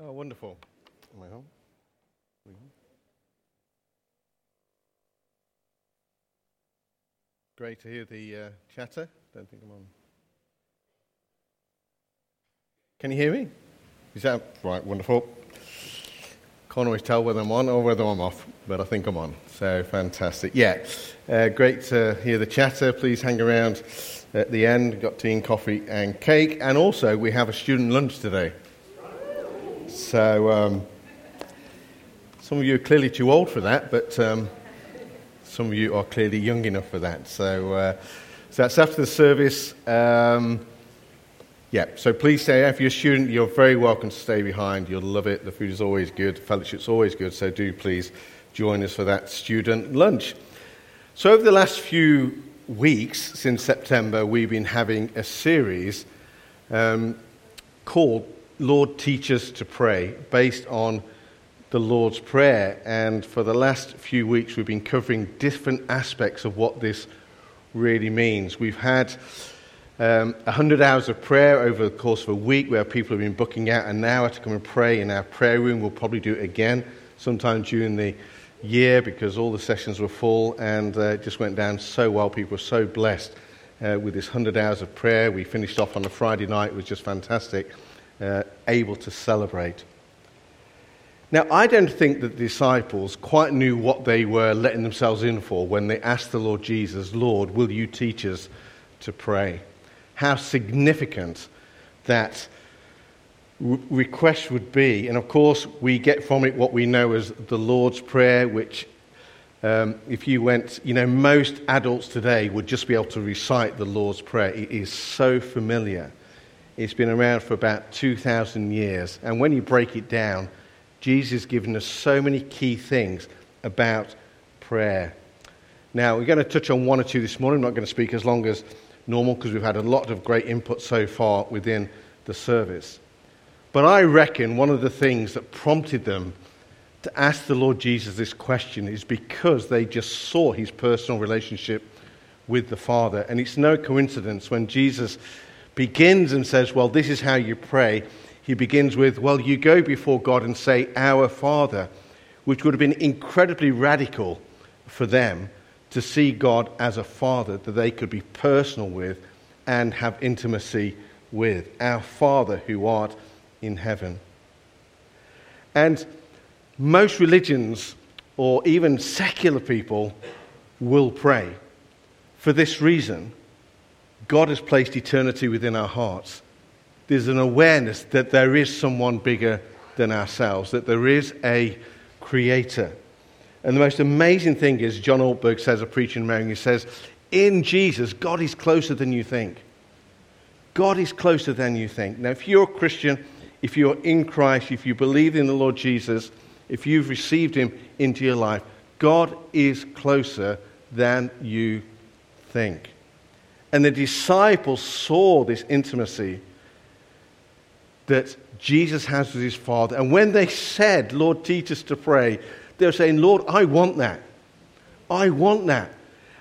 Oh, wonderful. Home? Great to hear the uh, chatter. Don't think I'm on. Can you hear me? Is that right? Wonderful. Can't always tell whether I'm on or whether I'm off, but I think I'm on. So fantastic. Yeah, uh, great to hear the chatter. Please hang around at the end. Got tea and coffee and cake, and also we have a student lunch today. So um, some of you are clearly too old for that, but um, some of you are clearly young enough for that. So, uh, so that's after the service. Um, yeah, so please stay. If you're a student, you're very welcome to stay behind. You'll love it. The food is always good. Fellowship's always good. So do please join us for that student lunch. So over the last few weeks, since September, we've been having a series um, called Lord Teach Us to Pray, based on the Lord's Prayer. And for the last few weeks, we've been covering different aspects of what this really means. We've had um, 100 hours of prayer over the course of a week where people have been booking out an hour to come and pray in our prayer room. We'll probably do it again sometime during the year because all the sessions were full and uh, it just went down so well. People were so blessed uh, with this 100 hours of prayer. We finished off on a Friday night, it was just fantastic, uh, able to celebrate. Now, I don't think that the disciples quite knew what they were letting themselves in for when they asked the Lord Jesus, Lord, will you teach us to pray? How significant that request would be. And of course, we get from it what we know as the Lord's Prayer, which, um, if you went, you know, most adults today would just be able to recite the Lord's Prayer. It is so familiar. It's been around for about 2,000 years. And when you break it down, Jesus has given us so many key things about prayer. Now, we're going to touch on one or two this morning. I'm not going to speak as long as normal because we've had a lot of great input so far within the service. But I reckon one of the things that prompted them to ask the Lord Jesus this question is because they just saw his personal relationship with the Father. And it's no coincidence when Jesus begins and says, Well, this is how you pray he begins with, Well, you go before God and say, Our Father, which would have been incredibly radical for them to see God as a father that they could be personal with and have intimacy with. Our Father who art in heaven. And most religions, or even secular people, will pray. For this reason, God has placed eternity within our hearts there's an awareness that there is someone bigger than ourselves, that there is a creator. And the most amazing thing is, John Ortberg says, a preacher in America, he says, in Jesus, God is closer than you think. God is closer than you think. Now, if you're a Christian, if you're in Christ, if you believe in the Lord Jesus, if you've received him into your life, God is closer than you think. And the disciples saw this intimacy that Jesus has with his Father. And when they said, Lord, teach us to pray, they were saying, Lord, I want that. I want that.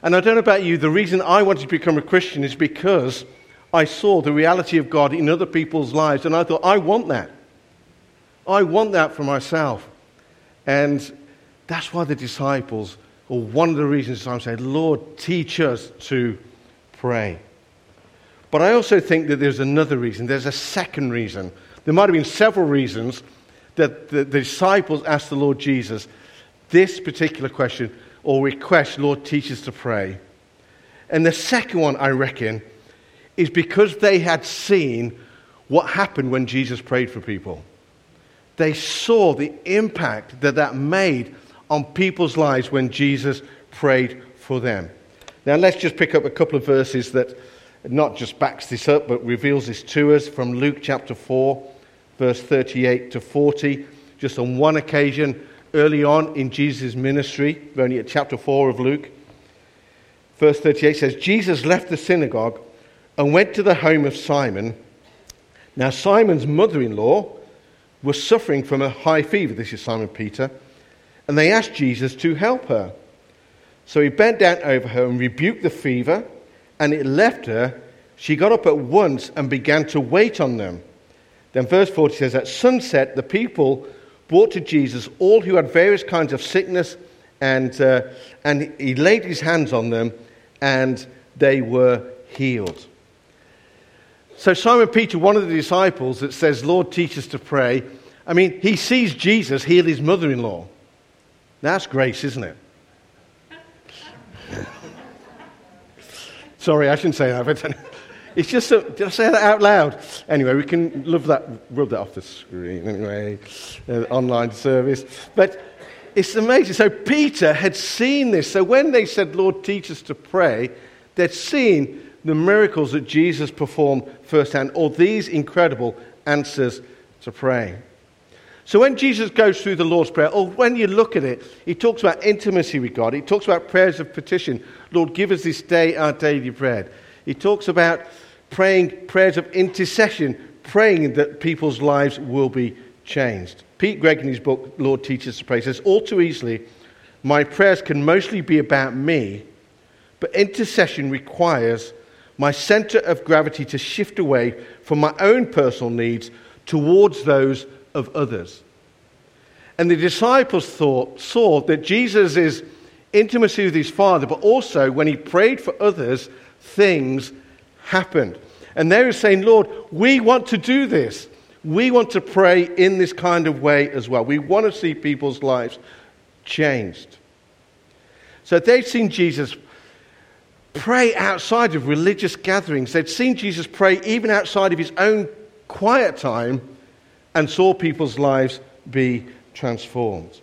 And I don't know about you, the reason I wanted to become a Christian is because I saw the reality of God in other people's lives, and I thought, I want that. I want that for myself. And that's why the disciples, or one of the reasons I'm saying, Lord, teach us to pray. But I also think that there's another reason. There's a second reason. There might have been several reasons that the, the disciples asked the Lord Jesus this particular question or request, Lord, teach us to pray. And the second one, I reckon, is because they had seen what happened when Jesus prayed for people. They saw the impact that that made on people's lives when Jesus prayed for them. Now, let's just pick up a couple of verses that not just backs this up, but reveals this to us from Luke chapter 4, verse 38 to 40. Just on one occasion early on in Jesus' ministry, we're only at chapter 4 of Luke. Verse 38 says, Jesus left the synagogue and went to the home of Simon. Now, Simon's mother in law was suffering from a high fever. This is Simon Peter. And they asked Jesus to help her. So he bent down over her and rebuked the fever and it left her, she got up at once and began to wait on them. Then verse 40 says, At sunset, the people brought to Jesus all who had various kinds of sickness, and, uh, and he laid his hands on them, and they were healed. So, Simon Peter, one of the disciples that says, Lord, teach us to pray, I mean, he sees Jesus heal his mother in law. That's grace, isn't it? Sorry, I shouldn't say that, it's just, a, did I say that out loud? Anyway, we can love that, rub that off the screen anyway, uh, online service. But it's amazing. So Peter had seen this. So when they said, Lord, teach us to pray, they'd seen the miracles that Jesus performed firsthand, or these incredible answers to praying. So when Jesus goes through the Lord's Prayer, or when you look at it, he talks about intimacy with God. He talks about prayers of petition. Lord, give us this day our daily bread. He talks about praying prayers of intercession, praying that people's lives will be changed. Pete Greig, in his book, Lord Teaches to Pray, says, All too easily, my prayers can mostly be about me, but intercession requires my center of gravity to shift away from my own personal needs towards those of others. And the disciples thought, saw that Jesus' intimacy with his Father, but also when he prayed for others, things happened. And they were saying, Lord, we want to do this. We want to pray in this kind of way as well. We want to see people's lives changed. So they'd seen Jesus pray outside of religious gatherings. They'd seen Jesus pray even outside of his own quiet time and saw people's lives be transformed.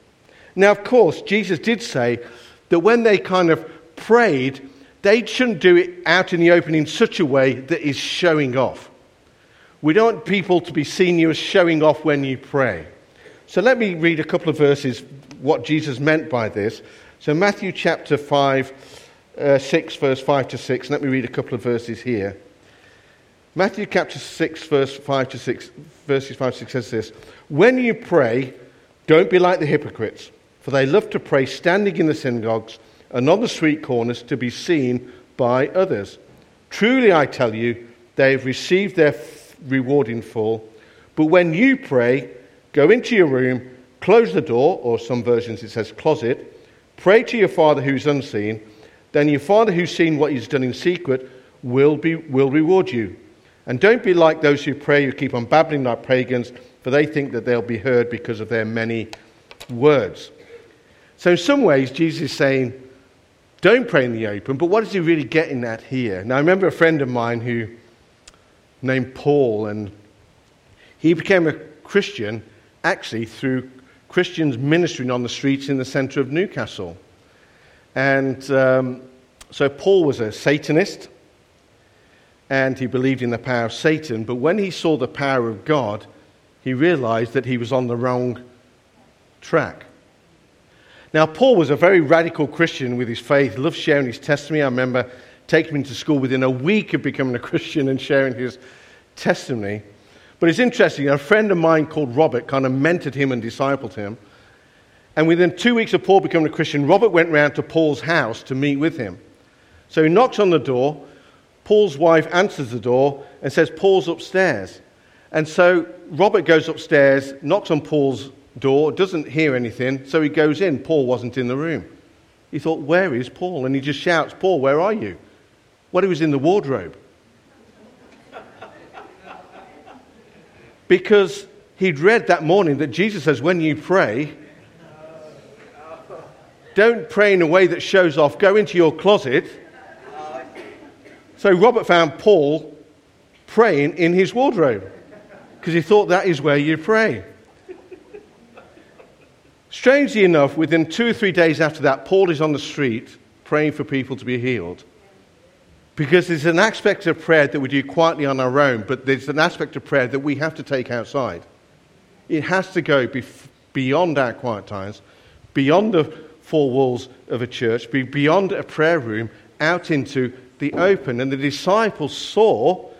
Now, of course, Jesus did say that when they kind of prayed, they shouldn't do it out in the open in such a way that is showing off. We don't want people to be seeing you as showing off when you pray. So let me read a couple of verses, what Jesus meant by this. So, Matthew chapter 5, uh, 6, verse 5 to 6. Let me read a couple of verses here. Matthew chapter 6, verse 5 to 6, verses 5 to 6 says this When you pray, don't be like the hypocrites, for they love to pray standing in the synagogues and on the street corners to be seen by others. Truly, I tell you, they have received their reward in full. But when you pray, go into your room, close the door, or some versions it says closet, pray to your Father who's unseen. Then your Father who's seen what he's done in secret will, be, will reward you. And don't be like those who pray who keep on babbling like pagans, for they think that they'll be heard because of their many words. So, in some ways, Jesus is saying, don't pray in the open, but what is he really getting at here? Now, I remember a friend of mine who, named Paul, and he became a Christian actually through Christians ministering on the streets in the center of Newcastle. And um, so, Paul was a Satanist and he believed in the power of Satan. But when he saw the power of God, he realized that he was on the wrong track. Now, Paul was a very radical Christian with his faith, loved sharing his testimony. I remember taking him to school within a week of becoming a Christian and sharing his testimony. But it's interesting, a friend of mine called Robert kind of mentored him and discipled him. And within two weeks of Paul becoming a Christian, Robert went round to Paul's house to meet with him. So he knocks on the door, Paul's wife answers the door and says, Paul's upstairs. And so Robert goes upstairs, knocks on Paul's door, doesn't hear anything, so he goes in. Paul wasn't in the room. He thought, Where is Paul? And he just shouts, Paul, where are you? What, he was in the wardrobe. because he'd read that morning that Jesus says, When you pray, don't pray in a way that shows off. Go into your closet so Robert found Paul praying in his wardrobe because he thought that is where you pray. Strangely enough, within two or three days after that, Paul is on the street praying for people to be healed. Because there's an aspect of prayer that we do quietly on our own, but there's an aspect of prayer that we have to take outside. It has to go beyond our quiet times, beyond the four walls of a church, beyond a prayer room, out into the open. And the disciples saw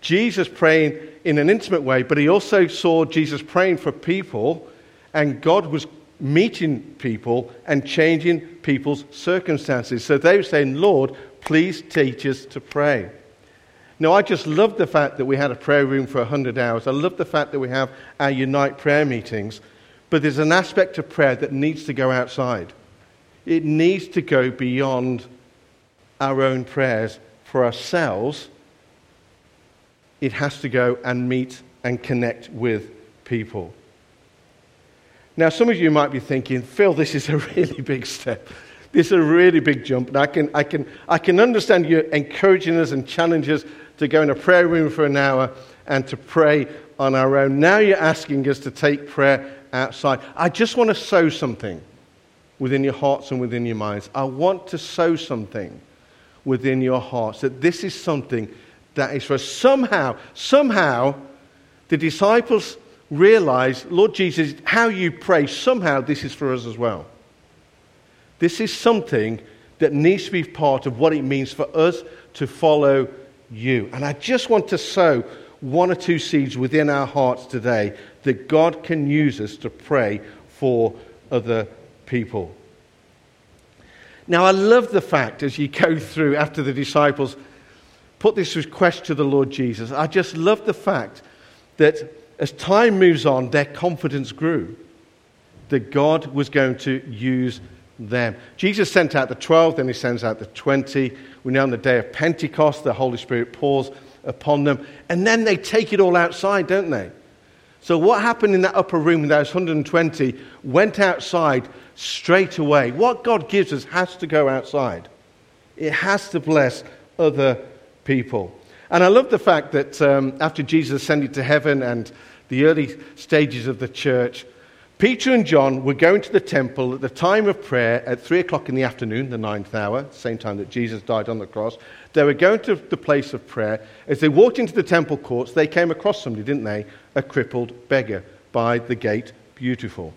Jesus praying in an intimate way, but he also saw Jesus praying for people, and God was meeting people and changing people's circumstances. So they were saying, Lord, please teach us to pray. Now, I just love the fact that we had a prayer room for 100 hours. I love the fact that we have our Unite prayer meetings. But there's an aspect of prayer that needs to go outside. It needs to go beyond our own prayers for ourselves. It has to go and meet and connect with people. Now, some of you might be thinking, Phil, this is a really big step. This is a really big jump. And I can, I can, I can understand you encouraging us and challenging us to go in a prayer room for an hour and to pray on our own. Now you're asking us to take prayer outside. I just want to sow something within your hearts and within your minds. I want to sow something within your hearts that this is something that is for us. Somehow, somehow, the disciples realize, Lord Jesus, how you pray, somehow this is for us as well. This is something that needs to be part of what it means for us to follow you. And I just want to sow one or two seeds within our hearts today that God can use us to pray for other people. Now, I love the fact as you go through after the disciples put this request to the Lord Jesus, I just love the fact that as time moves on, their confidence grew that God was going to use them. Jesus sent out the 12, then he sends out the 20. We know on the day of Pentecost, the Holy Spirit pours upon them. And then they take it all outside, don't they? So, what happened in that upper room those 120 went outside straight away. What God gives us has to go outside, it has to bless other people. And I love the fact that um, after Jesus ascended to heaven and the early stages of the church, Peter and John were going to the temple at the time of prayer at three o'clock in the afternoon, the ninth hour, same time that Jesus died on the cross. They were going to the place of prayer. As they walked into the temple courts, they came across somebody, didn't they? A crippled beggar by the gate, beautiful.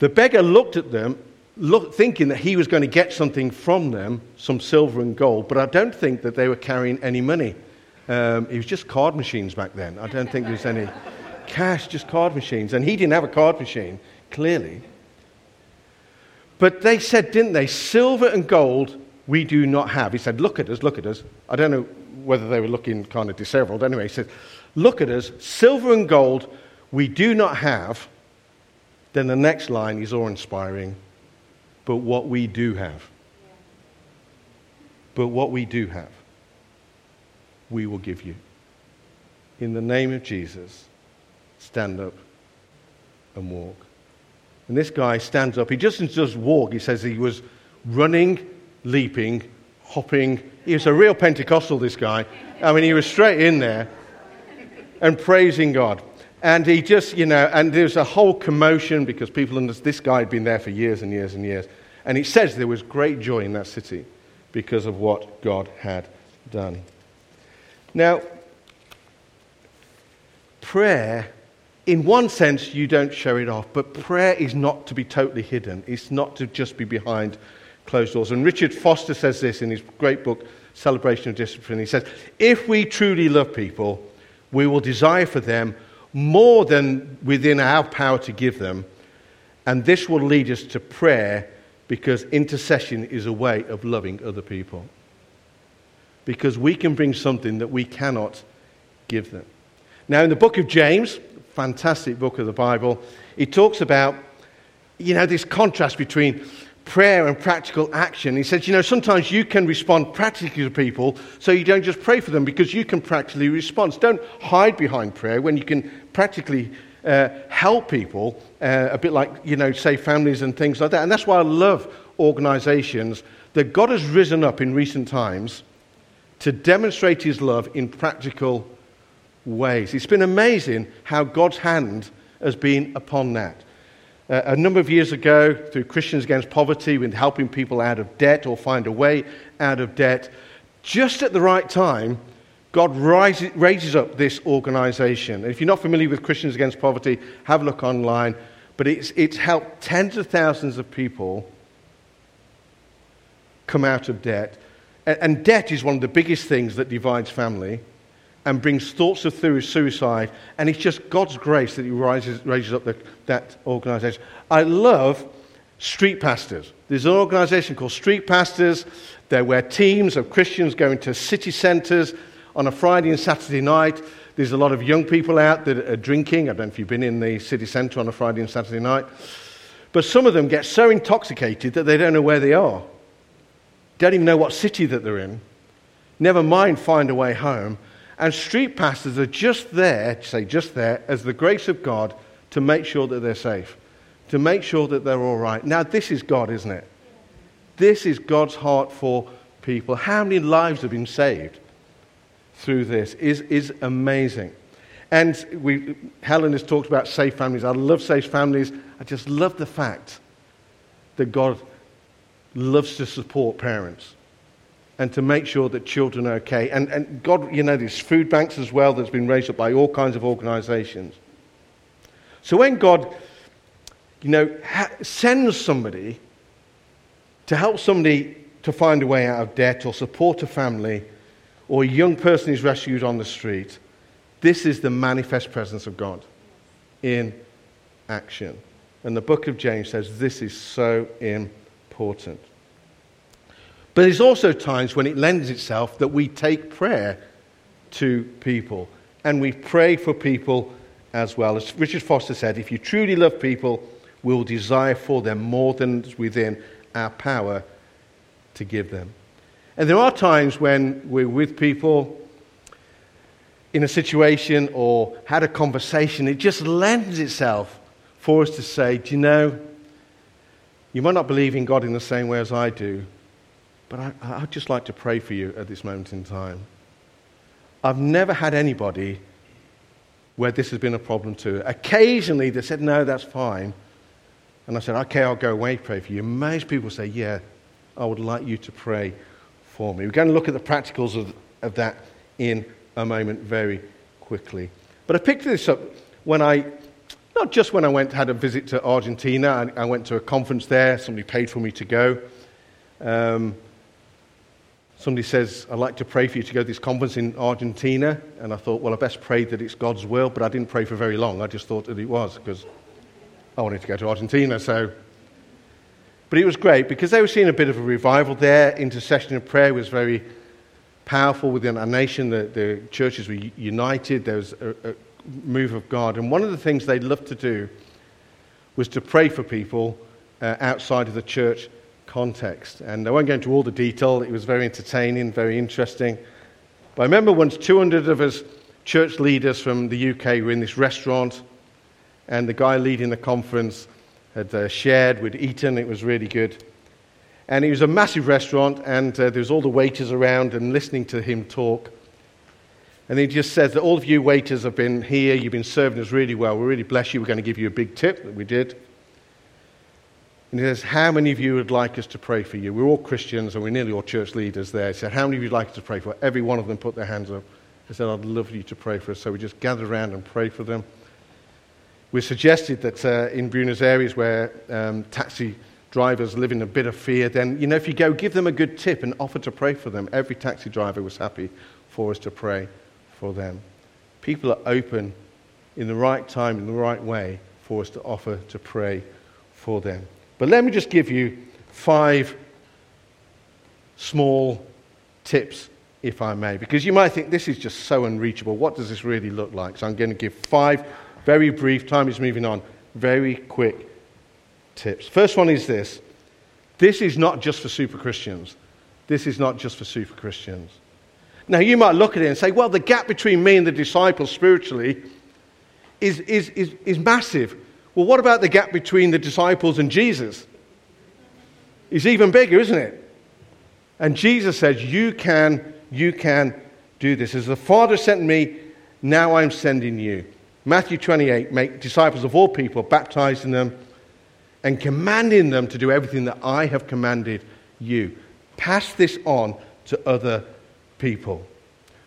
The beggar looked at them, look, thinking that he was going to get something from them, some silver and gold, but I don't think that they were carrying any money. Um, it was just card machines back then. I don't think there was any cash, just card machines. And he didn't have a card machine, clearly. But they said, didn't they? Silver and gold we do not have. He said, Look at us, look at us. I don't know whether they were looking kind of disheveled. Anyway, he said, Look at us, silver and gold we do not have. Then the next line is awe inspiring. But what we do have. But what we do have, we will give you. In the name of Jesus stand up and walk. And this guy stands up. He doesn't just walk, he says he was running, leaping, hopping. He was a real Pentecostal, this guy. I mean, he was straight in there and praising God. And he just, you know, and there was a whole commotion because people understood this guy had been there for years and years and years. And it says there was great joy in that city because of what God had done. Now, prayer in one sense, you don't show it off, but prayer is not to be totally hidden. It's not to just be behind closed doors. And Richard Foster says this in his great book, Celebration of Discipline. He says, If we truly love people, we will desire for them more than within our power to give them. And this will lead us to prayer because intercession is a way of loving other people. Because we can bring something that we cannot give them. Now, in the book of James, fantastic book of the Bible. He talks about, you know, this contrast between prayer and practical action. He says, you know, sometimes you can respond practically to people, so you don't just pray for them because you can practically respond. Don't hide behind prayer when you can practically uh, help people, uh, a bit like, you know, say families and things like that. And that's why I love organizations that God has risen up in recent times to demonstrate his love in practical ways. It's been amazing how God's hand has been upon that. Uh, a number of years ago, through Christians Against Poverty, with helping people out of debt or find a way out of debt, just at the right time, God rises, raises up this organization. And if you're not familiar with Christians Against Poverty, have a look online. But it's, it's helped tens of thousands of people come out of debt. And, and debt is one of the biggest things that divides family and brings thoughts of suicide. And it's just God's grace that He rises, raises up the, that organization. I love street pastors. There's an organization called Street Pastors. They're where teams of Christians go into city centers, on a Friday and Saturday night, there's a lot of young people out that are drinking. I don't know if you've been in the city centre on a Friday and Saturday night. But some of them get so intoxicated that they don't know where they are. Don't even know what city that they're in. Never mind find a way home. And street pastors are just there, say just there, as the grace of God to make sure that they're safe, to make sure that they're all right. Now, this is God, isn't it? This is God's heart for people. How many lives have been saved through this is, is amazing. And we, Helen has talked about safe families. I love safe families. I just love the fact that God loves to support parents and to make sure that children are okay. And, and God, you know, there's food banks as well that's been raised up by all kinds of organizations. So when God, you know, ha- sends somebody to help somebody to find a way out of debt or support a family or a young person is rescued on the street, this is the manifest presence of God in action. And the book of James says this is so important. But there's also times when it lends itself that we take prayer to people and we pray for people as well. As Richard Foster said, if you truly love people, we'll desire for them more than is within our power to give them. And there are times when we're with people in a situation or had a conversation, it just lends itself for us to say, Do you know, you might not believe in God in the same way as I do, but I, I'd just like to pray for you at this moment in time. I've never had anybody where this has been a problem to. Occasionally they said, No, that's fine. And I said, Okay, I'll go away, pray for you. Most people say, Yeah, I would like you to pray for me. We're going to look at the practicals of, of that in a moment very quickly. But I picked this up when I, not just when I went, had a visit to Argentina, I, I went to a conference there, somebody paid for me to go. Um, somebody says, I'd like to pray for you to go to this conference in Argentina. And I thought, well, I best pray that it's God's will, but I didn't pray for very long. I just thought that it was because I wanted to go to Argentina. So, But it was great because they were seeing a bit of a revival there. Intercession and prayer was very powerful within our nation. The, the churches were united. There was a, a move of God. And one of the things they loved to do was to pray for people uh, outside of the church context. And I won't go into all the detail, it was very entertaining, very interesting. But I remember once 200 of us church leaders from the UK were in this restaurant, and the guy leading the conference had uh, shared, we'd eaten, it was really good. And it was a massive restaurant, and uh, there was all the waiters around and listening to him talk. And he just says that all of you waiters have been here, you've been serving us really well. We really bless you. We're going to give you a big tip that we did. And he says, How many of you would like us to pray for you? We're all Christians and we're nearly all church leaders there. He said, How many of you would like us to pray for? Every one of them put their hands up. He said, I'd love you to pray for us. So we just gathered around and prayed for them. We suggested that uh, in Buenos Aires, where um, taxi drivers live in a bit of fear, then, you know, if you go, give them a good tip and offer to pray for them. Every taxi driver was happy for us to pray for them. People are open in the right time, in the right way, for us to offer to pray for them. But let me just give you five small tips, if I may, because you might think this is just so unreachable. What does this really look like? So I'm going to give five very brief, time is moving on, very quick tips. First one is this this is not just for super Christians. This is not just for super Christians. Now, you might look at it and say, well, the gap between me and the disciples spiritually is, is, is, is massive. Well, what about the gap between the disciples and Jesus? It's even bigger, isn't it? And Jesus says, You can, you can do this. As the Father sent me, now I'm sending you. Matthew 28, make disciples of all people, baptizing them and commanding them to do everything that I have commanded you. Pass this on to other people.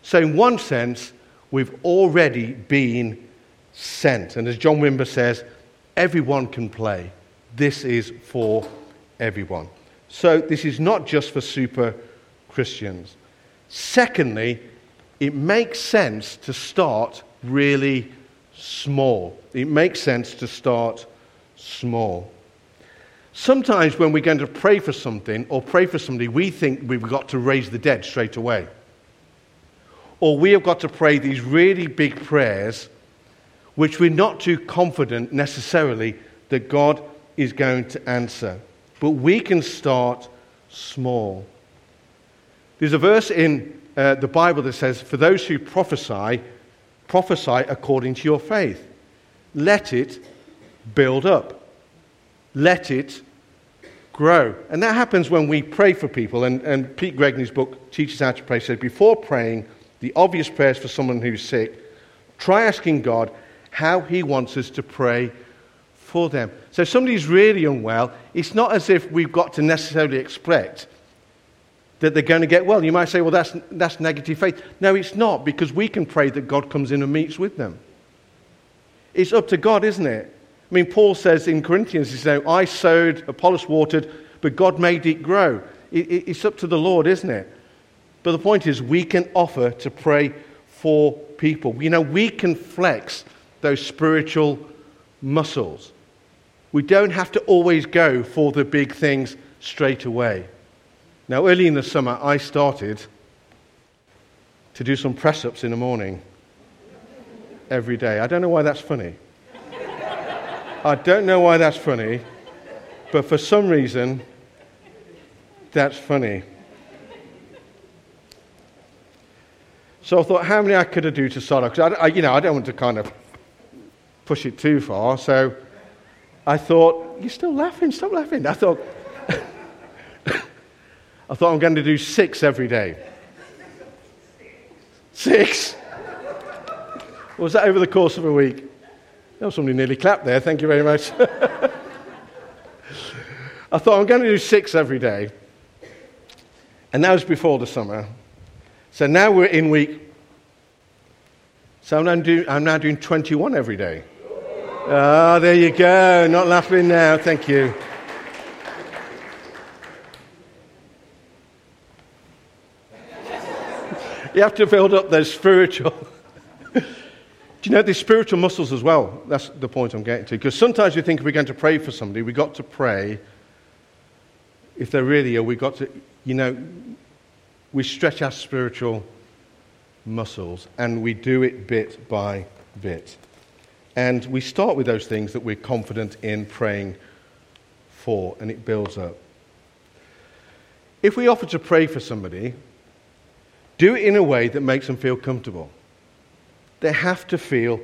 So, in one sense, we've already been sent. And as John Wimber says, everyone can play. This is for everyone. So this is not just for super Christians. Secondly, it makes sense to start really small. It makes sense to start small. Sometimes when we're going to pray for something or pray for somebody, we think we've got to raise the dead straight away. or we have got to pray these really big prayers, which we're not too confident necessarily that God is going to answer. But we can start small. There's a verse in uh, the Bible that says, For those who prophesy, prophesy according to your faith. Let it build up. Let it grow. And that happens when we pray for people. And, and Pete his book, Teaches How to Pray, said, Before praying the obvious prayers for someone who's sick, try asking God how He wants us to pray for them. So if somebody's really unwell, it's not as if we've got to necessarily expect that they're going to get well. You might say, well, that's, that's negative faith. No, it's not, because we can pray that God comes in and meets with them. It's up to God, isn't it? I mean, Paul says in Corinthians, he says, I sowed, Apollos watered, but God made it grow. It, it, it's up to the Lord, isn't it? But the point is, we can offer to pray for people. You know, we can flex those spiritual muscles. We don't have to always go for the big things straight away. Now, early in the summer, I started to do some press ups in the morning every day. I don't know why that's funny. I don't know why that's funny, but for some reason, that's funny. So I thought, how many I could I do to start off? Because I, I, you know, I don't want to kind of push it too far. So I thought, you're still laughing, stop laughing. I thought, I thought I'm going to do six every day. Six? was that over the course of a week? Oh, somebody nearly clapped there. Thank you very much. I thought I'm going to do six every day. And that was before the summer. So now we're in week. So I'm now, do, I'm now doing 21 every day. Ah, there you go. Not laughing now. Thank you. you have to build up those spiritual. Do you know, these spiritual muscles as well. That's the point I'm getting to. Because sometimes we think we're going to pray for somebody, we've got to pray. If they're really ill, we've got to, you know, we stretch our spiritual muscles and we do it bit by bit. And we start with those things that we're confident in praying for, and it builds up. If we offer to pray for somebody, do it in a way that makes them feel comfortable. They have to feel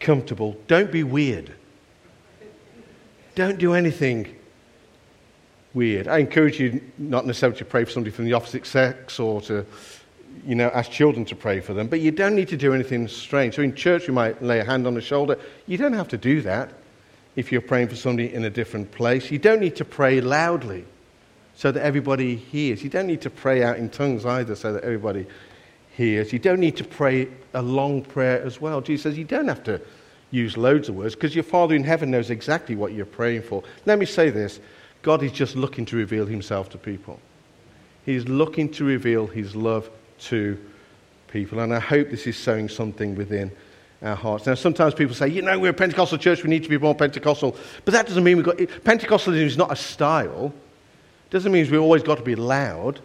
comfortable. Don't be weird. Don't do anything weird. I encourage you not necessarily to pray for somebody from the opposite sex or to, you know, ask children to pray for them, but you don't need to do anything strange. So in church, you might lay a hand on the shoulder. You don't have to do that if you're praying for somebody in a different place. You don't need to pray loudly so that everybody hears. You don't need to pray out in tongues either so that everybody hears. You don't need to pray a long prayer as well. Jesus says you don't have to use loads of words because your Father in heaven knows exactly what you're praying for. Let me say this God is just looking to reveal himself to people. He's looking to reveal his love to people. And I hope this is sowing something within our hearts. Now, sometimes people say, you know, we're a Pentecostal church, we need to be more Pentecostal. But that doesn't mean we've got. Pentecostalism is not a style, it doesn't mean we've always got to be loud.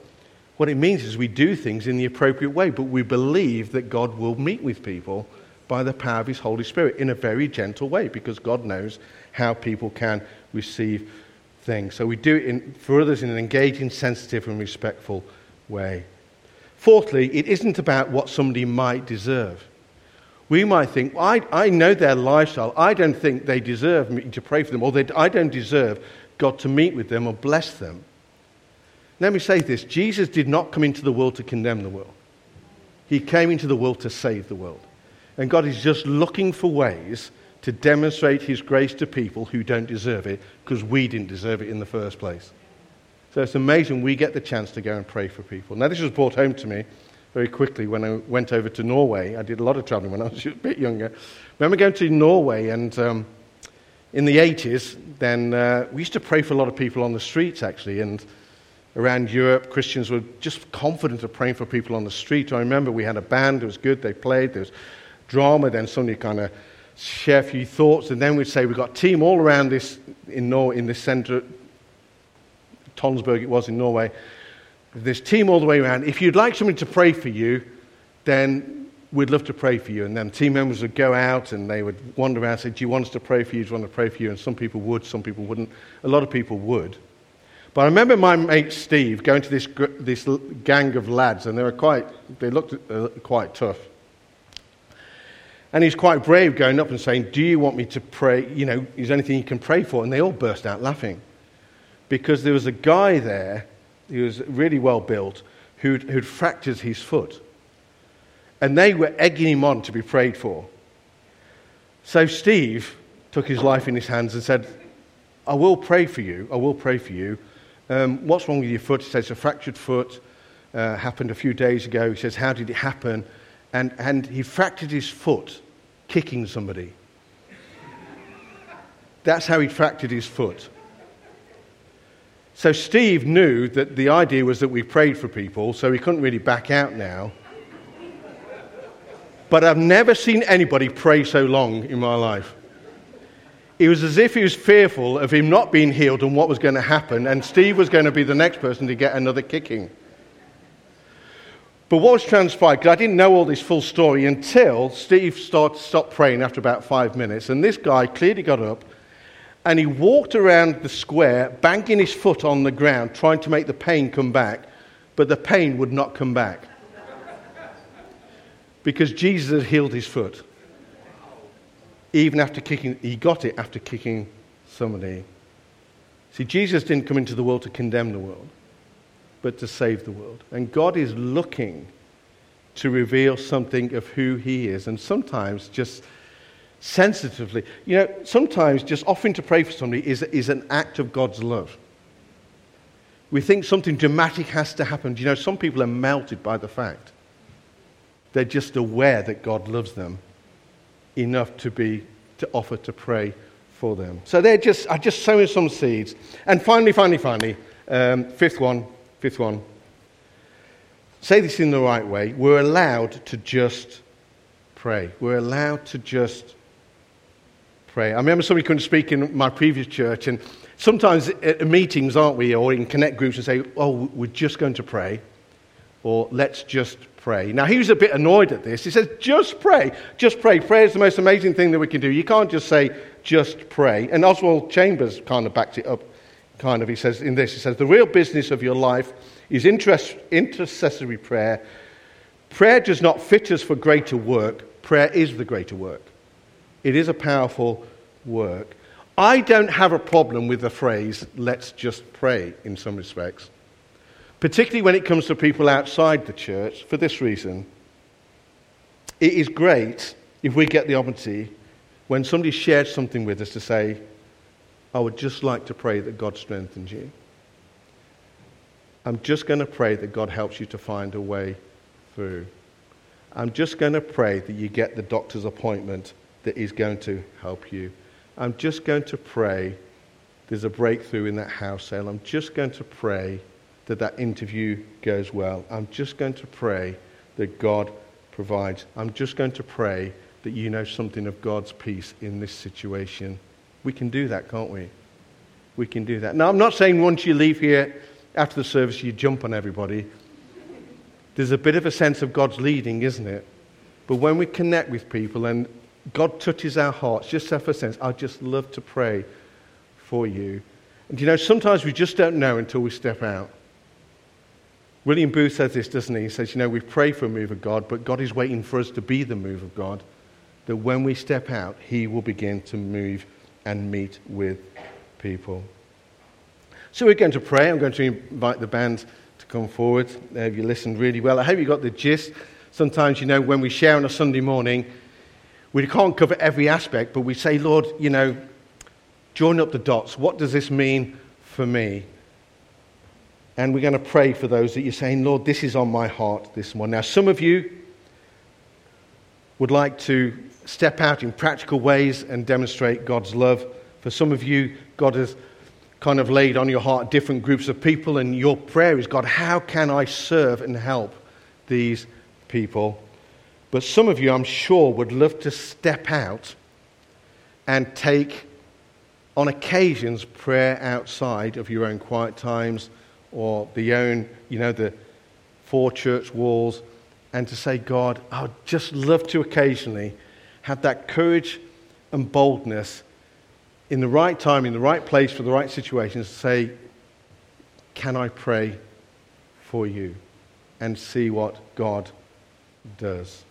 What it means is we do things in the appropriate way, but we believe that God will meet with people by the power of His Holy Spirit in a very gentle way because God knows how people can receive things. So we do it in, for others in an engaging, sensitive, and respectful way. Fourthly, it isn't about what somebody might deserve. We might think, well, I, I know their lifestyle. I don't think they deserve me to pray for them, or they, I don't deserve God to meet with them or bless them. Let me say this Jesus did not come into the world to condemn the world, He came into the world to save the world. And God is just looking for ways to demonstrate his grace to people who don't deserve it because we didn't deserve it in the first place. So it's amazing we get the chance to go and pray for people. Now, this was brought home to me very quickly when I went over to Norway. I did a lot of traveling when I was a bit younger. Remember going to Norway, and um, in the 80s, then uh, we used to pray for a lot of people on the streets, actually. And around Europe, Christians were just confident of praying for people on the street. I remember we had a band, it was good, they played, there was drama, then somebody kind of share a few thoughts, and then we'd say we've got a team all around this in, Nor- in this centre, Tonsberg it was in Norway. This team all the way around. If you'd like somebody to pray for you, then we'd love to pray for you. And then team members would go out and they would wander around and say, Do you want us to pray for you? Do you want to pray for you? And some people would, some people wouldn't. A lot of people would. But I remember my mate Steve going to this, this gang of lads, and they were quite, they looked uh, quite tough. And he's quite brave going up and saying, Do you want me to pray? You know, is anything you can pray for? And they all burst out laughing. Because there was a guy there, he was really well built, who'd, who'd fractured his foot. And they were egging him on to be prayed for. So Steve took his life in his hands and said, I will pray for you. I will pray for you. Um, what's wrong with your foot? He says, a fractured foot. Uh, happened a few days ago. He says, How did it happen? And, and he fractured his foot kicking somebody. That's how he fractured his foot. So Steve knew that the idea was that we prayed for people, so he couldn't really back out now. But I've never seen anybody pray so long in my life. It was as if he was fearful of him not being healed and what was going to happen, and Steve was going to be the next person to get another kicking. But what was transpired, because I didn't know all this full story until Steve started, stopped praying after about five minutes, and this guy clearly got up and he walked around the square, banging his foot on the ground, trying to make the pain come back, but the pain would not come back. because Jesus had healed his foot even after kicking, he got it after kicking somebody. See, Jesus didn't come into the world to condemn the world, but to save the world. And God is looking to reveal something of who he is. And sometimes just sensitively, you know, sometimes just offering to pray for somebody is, is an act of God's love. We think something dramatic has to happen. You know, some people are melted by the fact they're just aware that God loves them enough to be to offer to pray for them. So they're just I just sowing some seeds. And finally, finally, finally, um, fifth one, fifth one. Say this in the right way. We're allowed to just pray. We're allowed to just pray. I remember somebody couldn't speak in my previous church, and sometimes at meetings, aren't we, or in connect groups, and say, "Oh, we're just going to pray," or "Let's just pray. Now, he was a bit annoyed at this. He says, just pray. Just pray. Prayer is the most amazing thing that we can do. You can't just say, just pray. And Oswald Chambers kind of backs it up, kind of. He says in this, he says, the real business of your life is interest, intercessory prayer. Prayer does not fit us for greater work. Prayer is the greater work. It is a powerful work. I don't have a problem with the phrase, let's just pray, in some respects particularly when it comes to people outside the church, for this reason. It is great if we get the opportunity when somebody shares something with us to say, I would just like to pray that God strengthens you. I'm just going to pray that God helps you to find a way through. I'm just going to pray that you get the doctor's appointment that is going to help you. I'm just going to pray there's a breakthrough in that house sale. I'm just going to pray that that interview goes well. I'm just going to pray that God provides. I'm just going to pray that you know something of God's peace in this situation. We can do that, can't we? We can do that. Now, I'm not saying once you leave here after the service, you jump on everybody. There's a bit of a sense of God's leading, isn't it? But when we connect with people and God touches our hearts, just have a sense, I just love to pray for you. And you know, sometimes we just don't know until we step out. William Booth says this, doesn't he? He says, You know, we pray for a move of God, but God is waiting for us to be the move of God. That when we step out, He will begin to move and meet with people. So we're going to pray. I'm going to invite the band to come forward. Have you listened really well? I hope you got the gist. Sometimes, you know, when we share on a Sunday morning, we can't cover every aspect, but we say, Lord, you know, join up the dots. What does this mean for me? And we're going to pray for those that you're saying, Lord, this is on my heart this morning. Now, some of you would like to step out in practical ways and demonstrate God's love. For some of you, God has kind of laid on your heart different groups of people, and your prayer is, God, how can I serve and help these people? But some of you, I'm sure, would love to step out and take, on occasions, prayer outside of your own quiet times or the own, you know, the four church walls and to say, God, I would just love to occasionally have that courage and boldness in the right time, in the right place, for the right situations to say, Can I pray for you? And see what God does.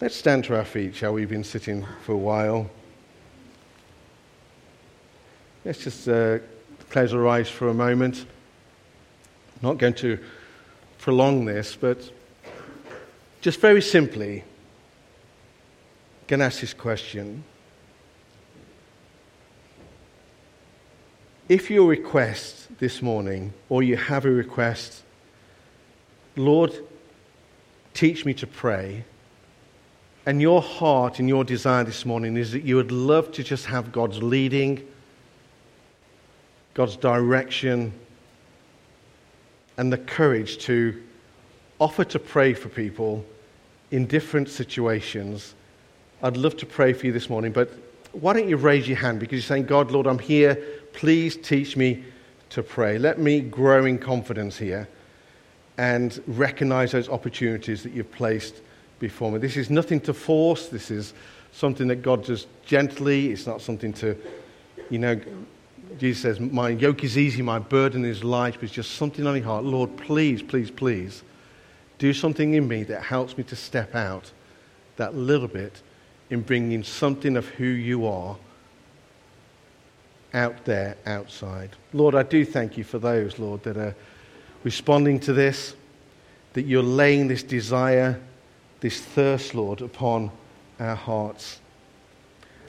Let's stand to our feet, shall we? We've been sitting for a while. Let's just uh, close our eyes for a moment. I'm not going to prolong this, but just very simply, going to ask this question. If your request this morning, or you have a request, Lord, teach me to pray, and your heart and your desire this morning is that you would love to just have God's leading, God's direction, and the courage to offer to pray for people in different situations. I'd love to pray for you this morning, but why don't you raise your hand because you're saying, God, Lord, I'm here. Please teach me to pray. Let me grow in confidence here and recognize those opportunities that you've placed before me. This is nothing to force. This is something that God does gently. It's not something to, you know, Jesus says, My yoke is easy, my burden is light, but it's just something on your heart. Lord, please, please, please do something in me that helps me to step out that little bit in bringing something of who you are out there, outside. Lord, I do thank you for those, Lord, that are responding to this, that you're laying this desire, this thirst, Lord, upon our hearts.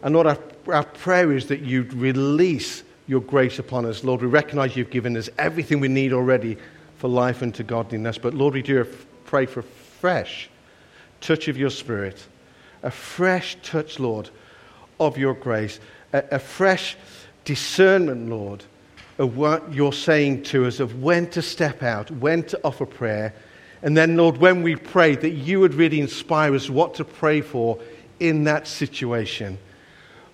And Lord, our, our prayer is that you'd release your grace upon us. Lord, we recognize you've given us everything we need already for life and to godliness. But Lord, we do pray for a fresh touch of your spirit, a fresh touch, Lord, of your grace, a, a fresh discernment, Lord, of what you're saying to us, of when to step out, when to offer prayer. And then, Lord, when we pray, that you would really inspire us what to pray for in that situation.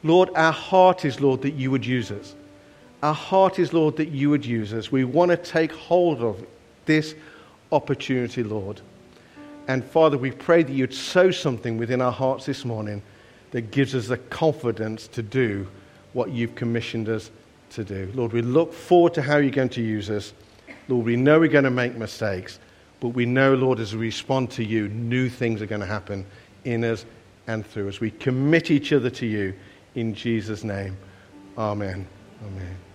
Lord, our heart is, Lord, that you would use us. Our heart is, Lord, that you would use us. We want to take hold of this opportunity, Lord. And Father, we pray that you'd sow something within our hearts this morning that gives us the confidence to do what you've commissioned us to do. Lord, we look forward to how you're going to use us. Lord, we know we're going to make mistakes, but we know, Lord, as we respond to you, new things are going to happen in us and through us. We commit each other to you in Jesus' name. Amen. Amen.